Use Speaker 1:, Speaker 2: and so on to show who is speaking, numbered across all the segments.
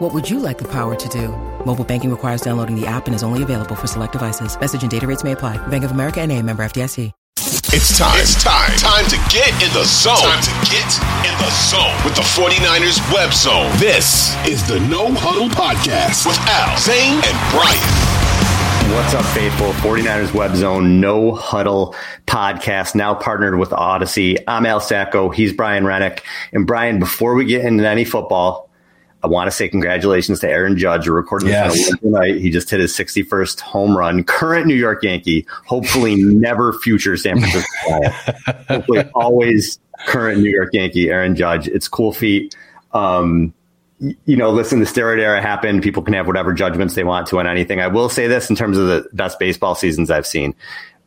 Speaker 1: What would you like the power to do? Mobile banking requires downloading the app and is only available for select devices. Message and data rates may apply. Bank of America and a member FDIC.
Speaker 2: It's time. It's time. Time to get in the zone. Time to get in the zone with the 49ers web zone. This is the No Huddle Podcast with Al, Zane, and Brian.
Speaker 3: What's up, faithful? 49ers Web Zone No Huddle podcast, now partnered with Audacy. I'm Al Sacco. He's Brian Rennick. And Brian, before we get into any football, I want to say congratulations to Aaron Judge. We're recording this yes. on Wednesday night. He just hit his 61st home run. Current New York Yankee, hopefully never future San Francisco. hopefully always current New York Yankee, Aaron Judge. It's cool feat. Um, you know, listen, the steroid era happened. People can have whatever judgments they want to on anything. I will say this in terms of the best baseball seasons I've seen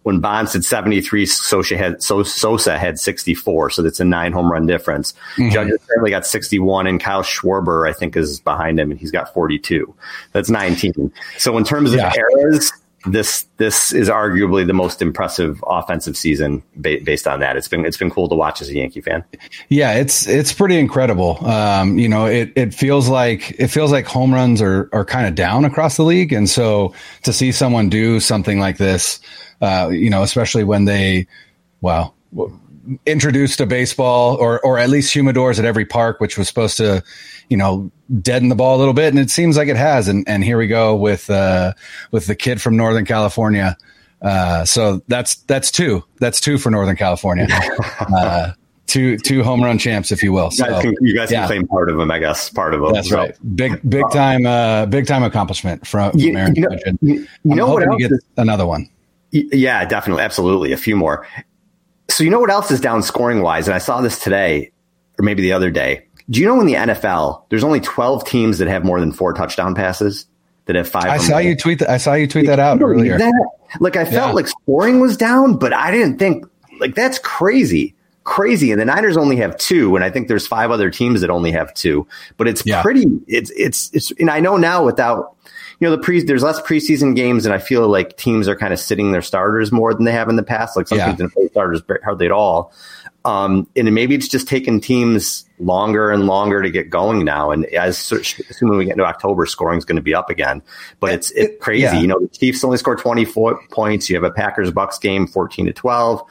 Speaker 3: when Bonds had 73, Sosa had, Sosa had 64. So that's a nine home run difference. Mm-hmm. Judge apparently got 61 and Kyle Schwarber, I think is behind him and he's got 42. That's 19. So in terms of yeah. eras, this this is arguably the most impressive offensive season ba- based on that. It's been it's been cool to watch as a Yankee fan.
Speaker 4: Yeah, it's it's pretty incredible. Um, you know, it it feels like it feels like home runs are are kind of down across the league, and so to see someone do something like this uh, you know, especially when they, well, introduced a baseball or or at least humidors at every park, which was supposed to, you know, deaden the ball a little bit, and it seems like it has. And and here we go with uh, with the kid from Northern California. Uh, so that's that's two. That's two for Northern California. Uh, two two home run champs, if you will.
Speaker 3: So, you guys, can, you guys yeah. can claim part of them, I guess. Part of them.
Speaker 4: That's so. right. Big big time uh, big time accomplishment from, from
Speaker 3: you,
Speaker 4: Aaron.
Speaker 3: You know, you know what else? Is,
Speaker 4: another one.
Speaker 3: Yeah, definitely. Absolutely. A few more. So, you know what else is down scoring wise? And I saw this today or maybe the other day. Do you know in the NFL, there's only 12 teams that have more than four touchdown passes that have five?
Speaker 4: I saw you tweet that. I saw you tweet that out earlier. That?
Speaker 3: Like, I felt yeah. like scoring was down, but I didn't think, like, that's crazy. Crazy. And the Niners only have two. And I think there's five other teams that only have two, but it's yeah. pretty, it's, it's, it's, and I know now without, you know, the pre there's less preseason games, and I feel like teams are kind of sitting their starters more than they have in the past. Like some yeah. teams didn't play starters hardly at all. Um, and maybe it's just taking teams longer and longer to get going now. And as assuming we get into October, scoring is going to be up again. But it's it's crazy. Yeah. You know, the Chiefs only score 24 points. You have a Packers Bucks game, 14 to 12.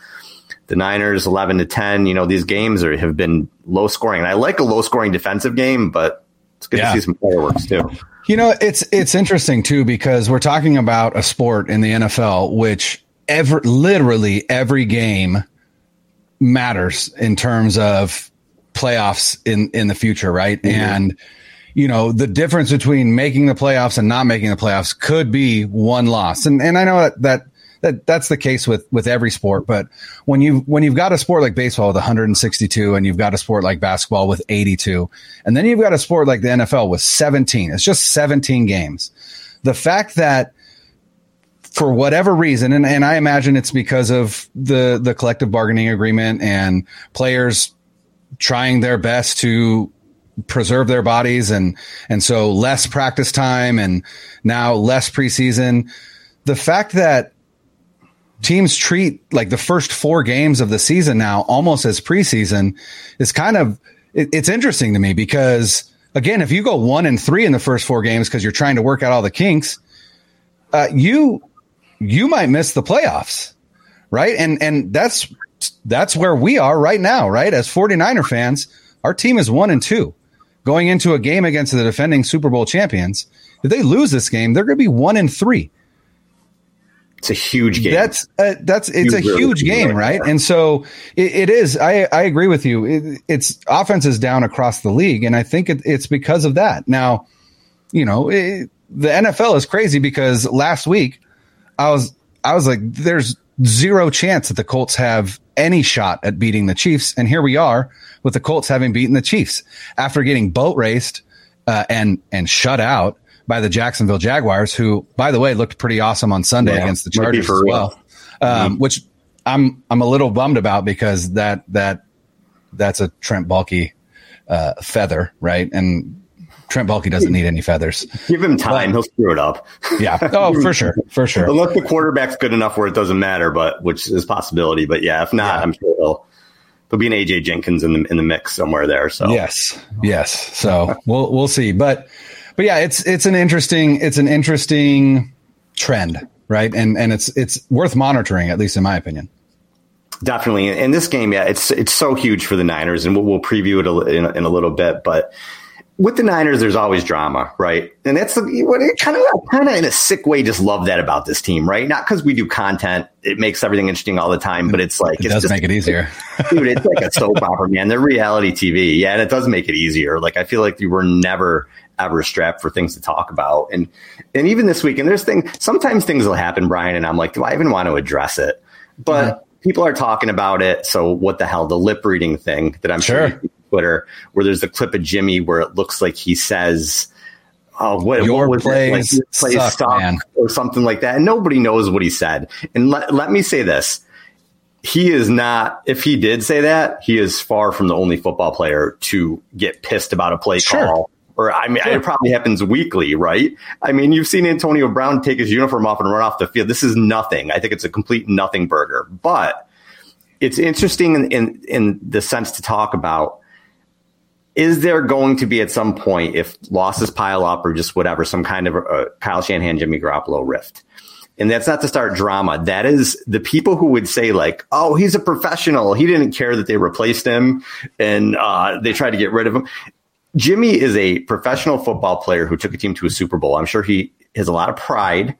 Speaker 3: The Niners, 11 to 10. You know, these games are, have been low scoring. And I like a low scoring defensive game, but it's good yeah. to see some fireworks too.
Speaker 4: You know, it's it's interesting too because we're talking about a sport in the NFL which ever literally every game matters in terms of playoffs in in the future, right? Mm-hmm. And you know, the difference between making the playoffs and not making the playoffs could be one loss. And and I know that, that that that's the case with with every sport. But when you when you've got a sport like baseball with 162, and you've got a sport like basketball with 82, and then you've got a sport like the NFL with 17, it's just 17 games. The fact that for whatever reason, and, and I imagine it's because of the the collective bargaining agreement and players trying their best to preserve their bodies and and so less practice time and now less preseason the fact that teams treat like the first four games of the season now almost as preseason is kind of it, it's interesting to me because again if you go one and three in the first four games because you're trying to work out all the kinks uh, you you might miss the playoffs right? And and that's that's where we are right now right? As 49er fans our team is one and two going into a game against the defending super bowl champions. If they lose this game they're going to be one and three
Speaker 3: It's a huge game.
Speaker 4: That's uh, that's it's huge, a huge game, right? And so it, it is. I I agree with you. It, it's offense is down across the league, and I think it, it's because of that. Now, you know, the NFL is crazy because last week I was I was like, there's zero chance that the Colts have any shot at beating the Chiefs, and here we are with the Colts having beaten the Chiefs after getting boat raced uh, and and shut out by the Jacksonville Jaguars, who, by the way, looked pretty awesome on Sunday yeah, against the Chargers as well. Um, mm-hmm. Which I'm I'm a little bummed about because that that that's a Trent Baalke uh, feather, right? And Trent Baalke doesn't need any feathers.
Speaker 3: Give him time; but, he'll screw it up.
Speaker 4: Yeah. Oh, for sure, for sure.
Speaker 3: Unless the quarterback's good enough where it doesn't matter, but which is possibility. But yeah, if not, yeah. I'm sure he'll there'll be an AJ Jenkins in the in the mix somewhere there. So
Speaker 4: yes, yes. So we'll we'll see. But but yeah, it's it's an interesting it's an interesting trend, right? And and it's it's worth monitoring, at least in my opinion.
Speaker 3: Definitely, in this game, yeah, it's it's so huge for the Niners, and we'll, we'll preview it in, in a little bit. But with the Niners, there's always drama, right? And that's what it kind of kind of in a sick way. Just love that about this team, right? Not because we do content, it makes everything interesting all the time, but it's like
Speaker 4: it
Speaker 3: it's
Speaker 4: does
Speaker 3: just,
Speaker 4: make it easier,
Speaker 3: dude. It's like a soap opera, man. They're reality TV, yeah, and it does make it easier. Like I feel like you were never ever strapped for things to talk about, and and even this week, and there's things. Sometimes things will happen, Brian, and I'm like, do I even want to address it? But mm-hmm. people are talking about it, so what the hell? The lip reading thing that I'm sure, sure Twitter, where there's a clip of Jimmy where it looks like he says, "Oh, what,
Speaker 4: Your
Speaker 3: what was
Speaker 4: it? Like, plays suck, stock man.
Speaker 3: or something like that," and nobody knows what he said. And let, let me say this: he is not. If he did say that, he is far from the only football player to get pissed about a play sure. call or I mean, it probably happens weekly, right? I mean, you've seen Antonio Brown take his uniform off and run off the field. This is nothing. I think it's a complete nothing burger, but it's interesting in, in, in the sense to talk about is there going to be at some point, if losses pile up or just whatever, some kind of a Kyle Shanahan, Jimmy Garoppolo rift? And that's not to start drama. That is the people who would say like, "Oh, he's a professional. He didn't care that they replaced him and uh, they tried to get rid of him." Jimmy is a professional football player who took a team to a Super Bowl. I'm sure he has a lot of pride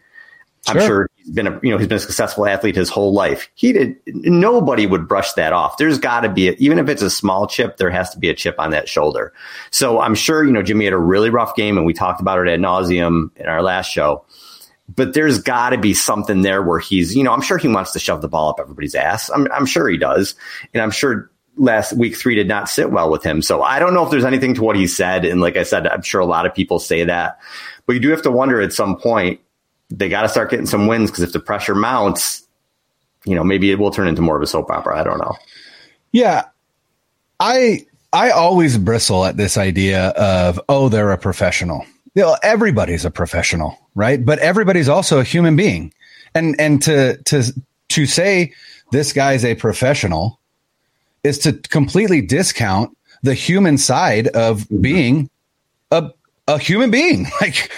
Speaker 3: Sure. I'm sure been a you know he's been a successful athlete his whole life. He did nobody would brush that off. There's got to be a, even if it's a small chip, there has to be a chip on that shoulder. So I'm sure you know Jimmy had a really rough game, and we talked about it ad nauseum in our last show. But there's got to be something there where he's you know I'm sure he wants to shove the ball up everybody's ass. I'm I'm sure he does, and I'm sure last week three did not sit well with him. So I don't know if there's anything to what he said. And like I said, I'm sure a lot of people say that, but you do have to wonder at some point they got to start getting some wins because if the pressure mounts, you know, maybe it will turn into more of a soap opera. I don't know.
Speaker 4: Yeah. I I always bristle at this idea of, oh, they're a professional. You know, everybody's a professional, right? But everybody's also a human being. And and to to to say this guy's a professional is to completely discount the human side of being a a human being. Like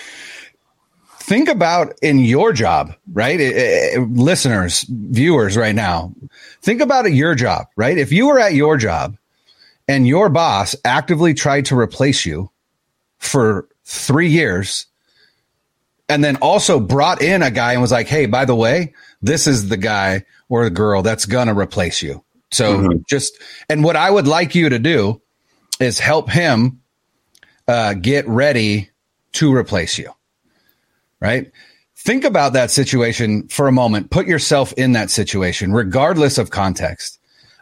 Speaker 4: think about in your job, right? It, it, listeners, viewers right now, think about it, your job, right? If you were at your job and your boss actively tried to replace you for three years and then also brought in a guy and was like, Hey, by the way, this is the guy or the girl that's going to replace you. So mm-hmm. just, and what I would like you to do is help him uh, get ready to replace you right? Think about that situation for a moment. Put yourself in that situation, regardless of context.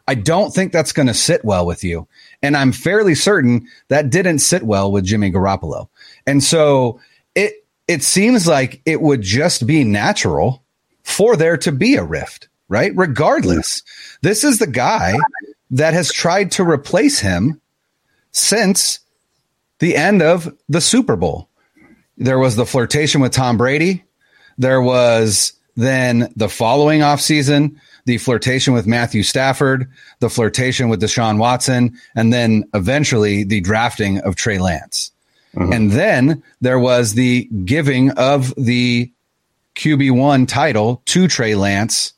Speaker 4: I don't think that's going to sit well with you. And I'm fairly certain that didn't sit well with Jimmy Garoppolo. And so it, it seems like it would just be natural for there to be a rift, right? Regardless, this is the guy that has tried to replace him since the end of the Super Bowl. There was the flirtation with Tom Brady. There was then the following offseason, the flirtation with Matthew Stafford, the flirtation with Deshaun Watson, and then eventually the drafting of Trey Lance. Mm-hmm. And then there was the giving of the QB1 title to Trey Lance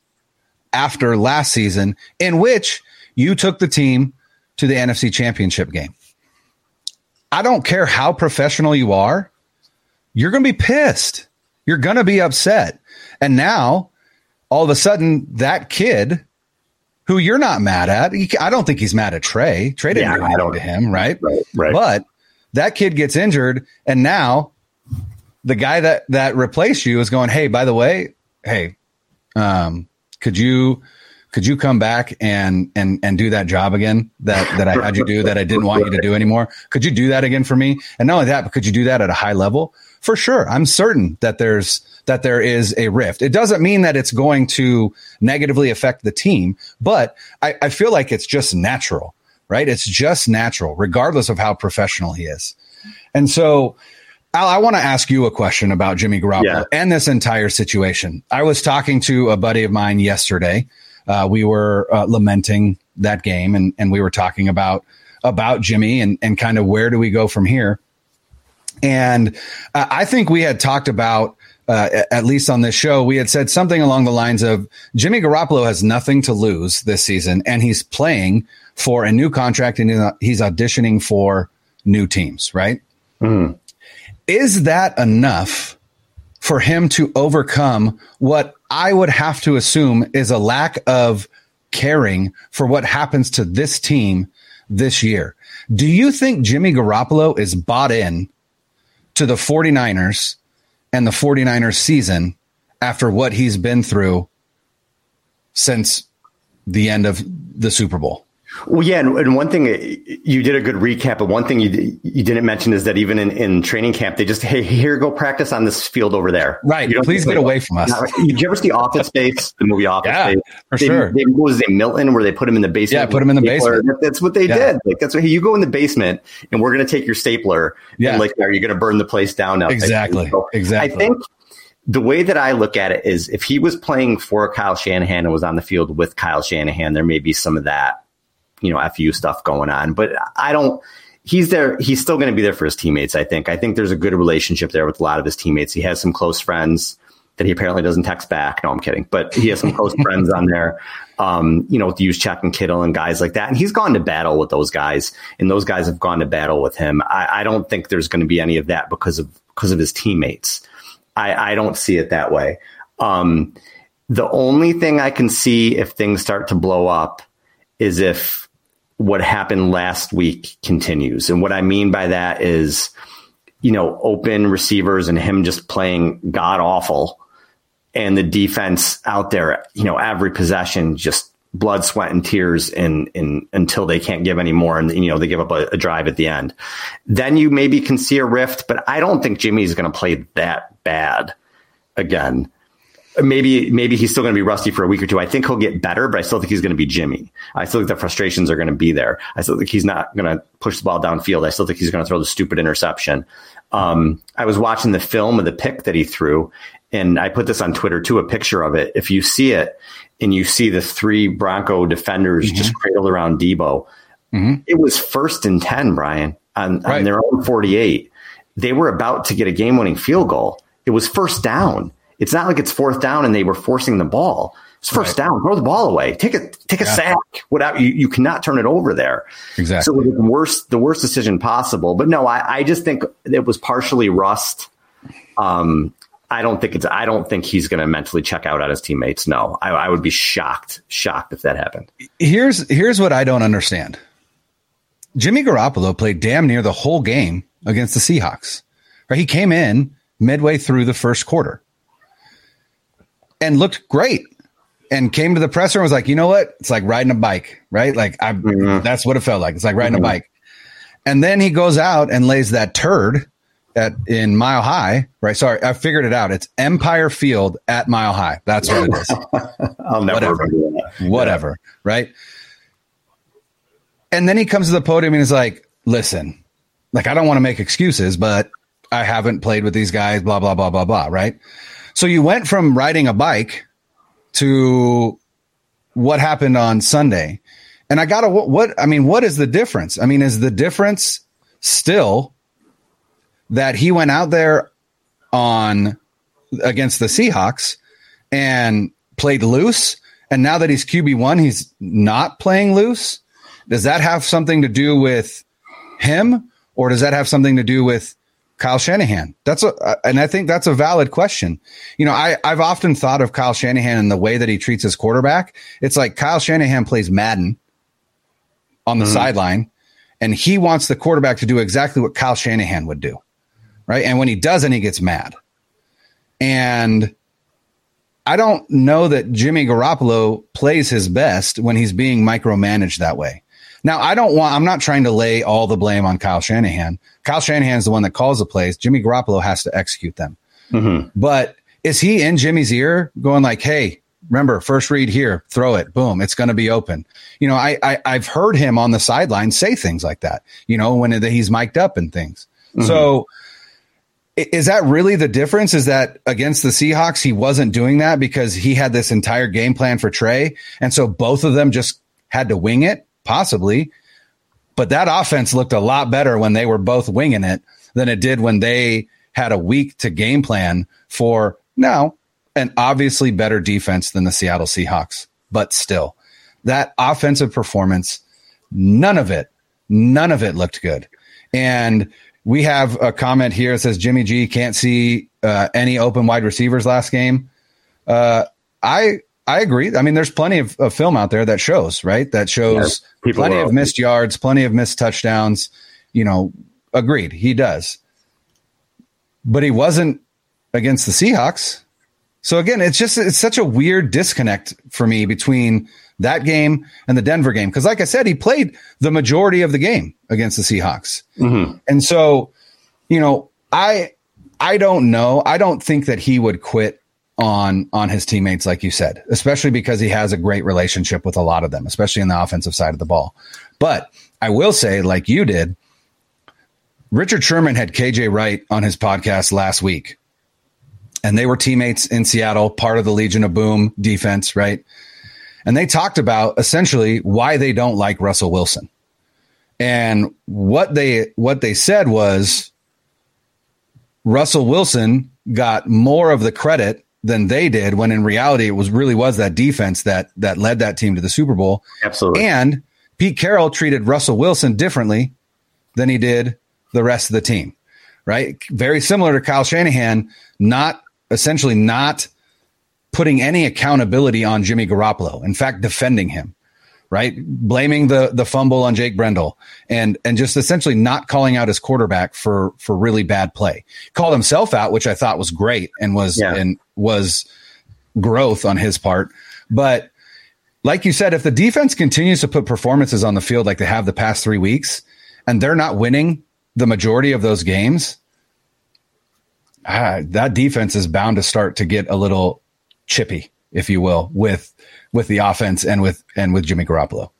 Speaker 4: after last season, in which you took the team to the NFC championship game. I don't care how professional you are you're going to be pissed. You're going to be upset. And now all of a sudden that kid who you're not mad at, I don't think he's mad at Trey. Trey didn't yeah, do anything to him, right?
Speaker 3: right? Right.
Speaker 4: But that kid gets injured, and now the guy that that replaced you is going, "Hey, by the way, hey, um, could you could you come back and and and do that job again that that I had you do that I didn't want you to do anymore? Could you do that again for me? And not only that, but could you do that at a high level? For sure, I'm certain that there's that there is a rift. It doesn't mean that it's going to negatively affect the team, but I, I feel like it's just natural, right? It's just natural, regardless of how professional he is. And so Al, I want to ask you a question about Jimmy Garoppolo yeah. and this entire situation. I was talking to a buddy of mine yesterday. Uh, we were uh, lamenting that game, and, and we were talking about about Jimmy and, and kind of where do we go from here. And uh, I think we had talked about, uh, at least on this show, we had said something along the lines of Jimmy Garoppolo has nothing to lose this season, and he's playing for a new contract and he's auditioning for new teams, right? Mm. Is that enough for him to overcome what I would have to assume is a lack of caring for what happens to this team this year? Do you think Jimmy Garoppolo is bought in to the 49ers and the 49ers season after what he's been through since the end of the Super Bowl?
Speaker 3: Well, yeah, and, and, one thing uh, you did a good recap, but one thing you you didn't mention is that even in, in training camp, they just hey here go practice on this field over there.
Speaker 4: Right. Please get away from us.
Speaker 3: Did you ever see Office Space, the movie Office
Speaker 4: yeah,
Speaker 3: Space?
Speaker 4: For
Speaker 3: they,
Speaker 4: sure.
Speaker 3: They, what was it, Milton, where they put him in the basement?
Speaker 4: Yeah, put him in the basement.
Speaker 3: That's what they yeah. did. Like that's what hey, you go in the basement, and we're going to take your stapler. Yeah. And like, are you going to burn the place down now?
Speaker 4: Exactly. So exactly.
Speaker 3: I think the way that I look at it is if he was playing for Kyle Shanahan and was on the field with Kyle Shanahan, there may be some of that you know, FU stuff going on. But I don't, he's there. He's still going to be there for his teammates. I think. I think there's a good relationship there with a lot of his teammates. He has some close friends that he apparently doesn't text back. No, I'm kidding. But he has some close friends on there. Um, you know, with Juszczyk and Kittle and guys like that. And he's gone to battle with those guys, and those guys have gone to battle with him. I, I don't think there's going to be any of that because of because of his teammates. I, I don't see it that way. Um, the only thing I can see if things start to blow up is if what happened last week continues. And what I mean by that is, you know, open receivers and him just playing god awful and the defense out there, you know, every possession just blood, sweat, and tears in, in until they can't give any more and you know they give up a, a drive at the end. Then you maybe can see a rift, but I don't think Jimmy's going to play that bad again maybe maybe he's still going to be rusty for a week or two. I think he'll get better, but I still think he's going to be Jimmy. I still think the frustrations are going to be there. I still think he's not going to push the ball downfield. I still think he's going to throw the stupid interception. Um, I was watching the film of the pick that he threw, and I put this on Twitter too, a picture of it. If you see it and you see the three Bronco defenders mm-hmm. just cradled around Deebo, mm-hmm. it was first and 10, Brian, on, right. on their own 48. They were about to get a game winning field goal. It was first down it's not like it's fourth down and they were forcing the ball. It's first right. down. Throw the ball away. Take a take a yeah. sack. Without you, you cannot turn it over there.
Speaker 4: Exactly.
Speaker 3: So the worst the worst decision possible. But no, I, I just think it was partially rust. Um, I don't think it's. I don't think he's going to mentally check out on his teammates. No, I, I would be shocked, shocked if that happened.
Speaker 4: Here's here's what I don't understand. Jimmy Garoppolo played damn near the whole game against the Seahawks. Right? He came in midway through the first quarter and looked great and came to the presser and was like, you know what? It's like riding a bike, right? Like I, mm-hmm. that's what it felt like. It's like riding mm-hmm. a bike. And then he goes out and lays that turd at in Mile High, right? Sorry, I figured it out. It's Empower Field at Mile High. That's what it is.
Speaker 3: I'll never
Speaker 4: whatever, whatever, yeah. right? And then he comes to the podium and he's like, "Listen, like I don't want to make excuses, but I haven't played with these guys, blah blah blah blah blah, right?" So you went from riding a bike to what happened on Sunday. And I got to, what, I mean, what is the difference? I mean, is the difference still that he went out there on against the Seahawks and played loose? And now that he's QB1, he's not playing loose? Does that have something to do with him or does that have something to do with Kyle Shanahan? That's a, and I think that's a valid question. You know, I, I've often thought of Kyle Shanahan and the way that he treats his quarterback. It's like Kyle Shanahan plays Madden on the mm-hmm. sideline and he wants the quarterback to do exactly what Kyle Shanahan would do. Right. And when he doesn't, he gets mad. And I don't know that Jimmy Garoppolo plays his best when he's being micromanaged that way. Now, I don't want, I'm not trying to lay all the blame on Kyle Shanahan. Kyle Shanahan is the one that calls the plays. Jimmy Garoppolo has to execute them. Mm-hmm. But is he in Jimmy's ear going like, hey, remember, first read here, throw it, boom, it's going to be open. You know, I, I, have heard him on the sideline say things like that, you know, when he's mic'd up and things. Mm-hmm. So, is that really the difference? Is that against the Seahawks, he wasn't doing that because he had this entire game plan for Trey. And so both of them just had to wing it possibly. But that offense looked a lot better when they were both winging it than it did when they had a week to game plan for now an obviously better defense than the Seattle Seahawks. But still, that offensive performance, none of it, none of it looked good. And we have a comment here that says Jimmy G can't see uh, any open wide receivers last game. Uh, I I agree. I mean, there's plenty of, of film out there that shows, right? That shows yeah, plenty of missed yards, plenty of missed touchdowns. You know, agreed. He does. But he wasn't against the Seahawks. So again, it's just it's such a weird disconnect for me between that game and the Denver game because, like I said, he played the majority of the game against the Seahawks, mm-hmm. and so you know, I I don't know. I don't think that he would quit on on his teammates, like you said, especially because he has a great relationship with a lot of them, especially in the offensive side of the ball. But I will say, like you did, Richard Sherman had KJ Wright on his podcast last week, and they were teammates in Seattle, part of the Legion of Boom defense, right? And they talked about essentially why they don't like Russell Wilson. And what they what they said was Russell Wilson got more of the credit than they did when in reality it was really was that defense that that led that team to the Super Bowl.
Speaker 3: Absolutely.
Speaker 4: And Pete Carroll treated Russell Wilson differently than he did the rest of the team. Right? Very similar to Kyle Shanahan, not essentially not putting any accountability on Jimmy Garoppolo. In fact, defending him right? Blaming the the fumble on Jake Brendel and and just essentially not calling out his quarterback for for really bad play. Called himself out, which I thought was great and was yeah. and was growth on his part. But like you said, if the defense continues to put performances on the field like they have the past three weeks, and they're not winning the majority of those games, ah, that defense is bound to start to get a little chippy, if you will, with with the offense and with and with Jimmy Garoppolo.